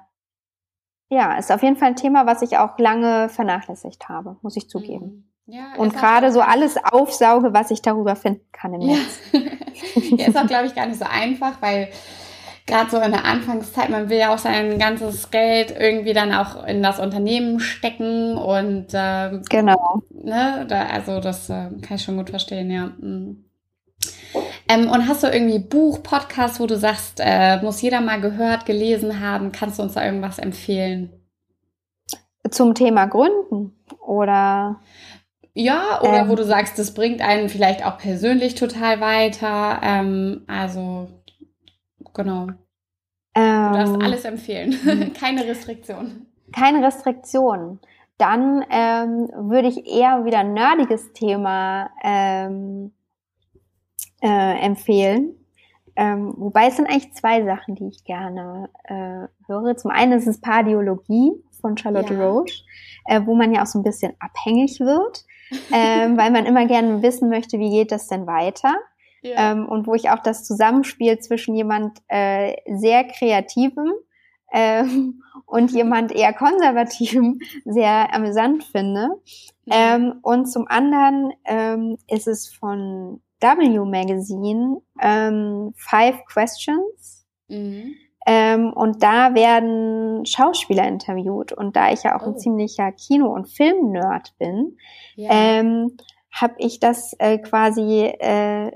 ja, ist auf jeden Fall ein Thema, was ich auch lange vernachlässigt habe, muss ich zugeben. Mhm. Ja, und gerade so alles aufsauge, was ich darüber finden kann im Netz. ja, ist auch, glaube ich, gar nicht so einfach, weil gerade so in der Anfangszeit, man will ja auch sein ganzes Geld irgendwie dann auch in das Unternehmen stecken und ähm, genau. Ne, da, also das äh, kann ich schon gut verstehen, ja. Mhm. Ähm, und hast du irgendwie Buch, Podcast, wo du sagst, äh, muss jeder mal gehört, gelesen haben? Kannst du uns da irgendwas empfehlen? Zum Thema Gründen oder? Ja, oder ähm, wo du sagst, das bringt einen vielleicht auch persönlich total weiter. Ähm, also, genau. Ähm, du darfst ähm, alles empfehlen. Mhm. keine Restriktion. Keine Restriktion. Dann ähm, würde ich eher wieder ein nerdiges Thema ähm, äh, empfehlen. Ähm, wobei es sind eigentlich zwei Sachen, die ich gerne äh, höre. Zum einen ist es Pardiologie. von Charlotte ja. Roche, äh, wo man ja auch so ein bisschen abhängig wird, ähm, weil man immer gerne wissen möchte, wie geht das denn weiter. Ja. Ähm, und wo ich auch das Zusammenspiel zwischen jemand äh, sehr kreativem ähm, und jemand eher konservativem sehr amüsant finde. Mhm. Ähm, und zum anderen ähm, ist es von W Magazine ähm, Five Questions. Mhm. Ähm, und da werden Schauspieler interviewt. Und da ich ja auch oh. ein ziemlicher Kino- und Film-Nerd bin, ja. ähm, habe ich das äh, quasi äh,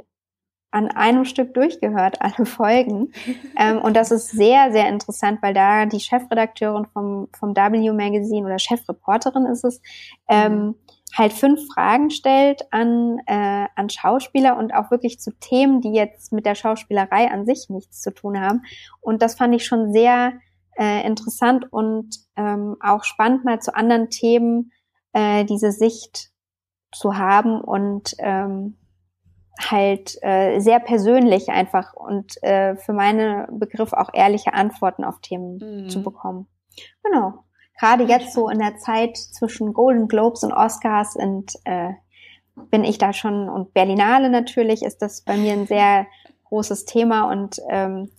an einem Stück durchgehört, alle Folgen. ähm, und das ist sehr, sehr interessant, weil da die Chefredakteurin vom, vom W Magazine oder Chefreporterin ist es, ähm, mhm. Halt fünf Fragen stellt an, äh, an Schauspieler und auch wirklich zu Themen, die jetzt mit der Schauspielerei an sich nichts zu tun haben. Und das fand ich schon sehr äh, interessant und ähm, auch spannend, mal zu anderen Themen äh, diese Sicht zu haben und ähm, halt äh, sehr persönlich einfach und äh, für meine Begriff auch ehrliche Antworten auf Themen mhm. zu bekommen. Genau. Gerade jetzt so in der Zeit zwischen Golden Globes und Oscars und äh, bin ich da schon und Berlinale natürlich ist das bei mir ein sehr großes Thema und ähm,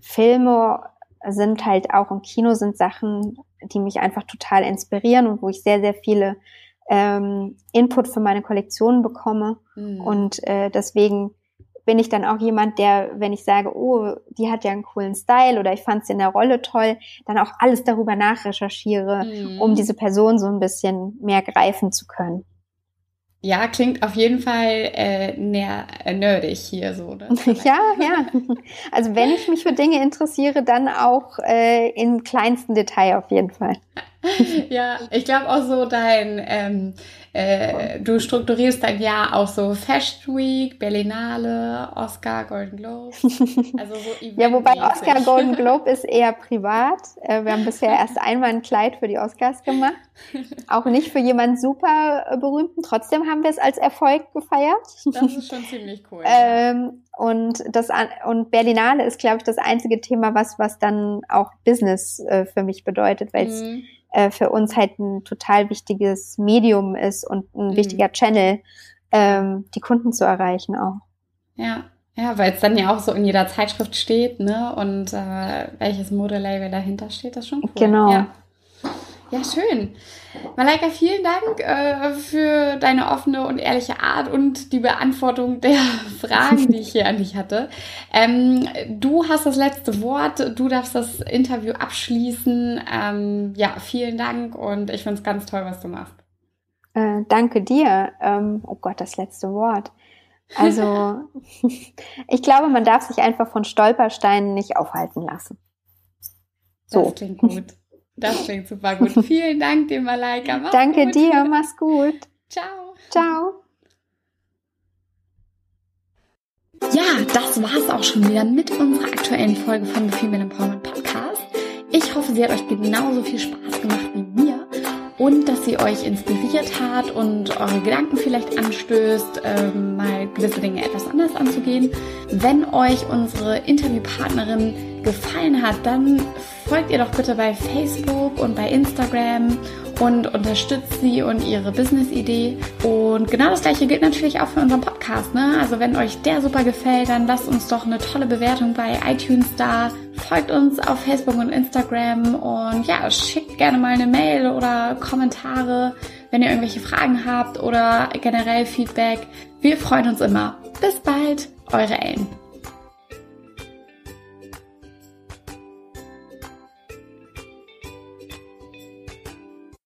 Filme sind halt auch im Kino sind Sachen, die mich einfach total inspirieren und wo ich sehr, sehr viele ähm, Input für meine Kollektion bekomme. Mhm. Und äh, deswegen bin ich dann auch jemand, der, wenn ich sage, oh, die hat ja einen coolen Style oder ich fand sie in der Rolle toll, dann auch alles darüber nachrecherchiere, mhm. um diese Person so ein bisschen mehr greifen zu können. Ja, klingt auf jeden Fall äh, äh, nerdig hier so. Ne? ja, ja. Also wenn ich mich für Dinge interessiere, dann auch äh, im kleinsten Detail auf jeden Fall. ja, ich glaube auch so dein, ähm, äh, du strukturierst dein Jahr auch so Fashion Week, Berlinale, Oscar, Golden Globe. Also so ja, wobei Oscar Golden Globe ist eher privat. Äh, wir haben bisher erst einmal ein Kleid für die Oscars gemacht. Auch nicht für jemanden super äh, berühmten. Trotzdem haben wir es als Erfolg gefeiert. Das ist schon ziemlich cool. ähm, und das und Berlinale ist, glaube ich, das einzige Thema, was was dann auch Business äh, für mich bedeutet, weil es mhm äh, für uns halt ein total wichtiges Medium ist und ein mhm. wichtiger Channel, ähm, die Kunden zu erreichen auch. Ja, ja, weil es dann ja auch so in jeder Zeitschrift steht, ne? Und äh, welches Modelabel dahinter steht, das schon cool. Genau. Ja. Ja, schön. Malaika, vielen Dank äh, für deine offene und ehrliche Art und die Beantwortung der Fragen, die ich hier an dich hatte. Ähm, du hast das letzte Wort. Du darfst das Interview abschließen. Ähm, ja, vielen Dank und ich finde es ganz toll, was du machst. Äh, danke dir. Ähm, oh Gott, das letzte Wort. Also, ich glaube, man darf sich einfach von Stolpersteinen nicht aufhalten lassen. So. Das klingt gut. Das klingt super gut. Vielen Dank dir, Malaika. Mach's Danke gut. dir, mach's gut. Ciao. Ciao. Ja, das war's auch schon wieder mit unserer aktuellen Folge von The Female Empowerment Podcast. Ich hoffe, sie hat euch genauso viel Spaß gemacht wie mir und dass sie euch inspiriert hat und eure Gedanken vielleicht anstößt, ähm, mal gewisse Dinge etwas anders anzugehen. Wenn euch unsere Interviewpartnerin gefallen hat, dann folgt ihr doch bitte bei Facebook und bei Instagram und unterstützt sie und ihre Business-Idee. Und genau das gleiche gilt natürlich auch für unseren Podcast. Ne? Also wenn euch der super gefällt, dann lasst uns doch eine tolle Bewertung bei iTunes da. Folgt uns auf Facebook und Instagram und ja, schickt gerne mal eine Mail oder Kommentare, wenn ihr irgendwelche Fragen habt oder generell Feedback. Wir freuen uns immer. Bis bald, eure Ellen.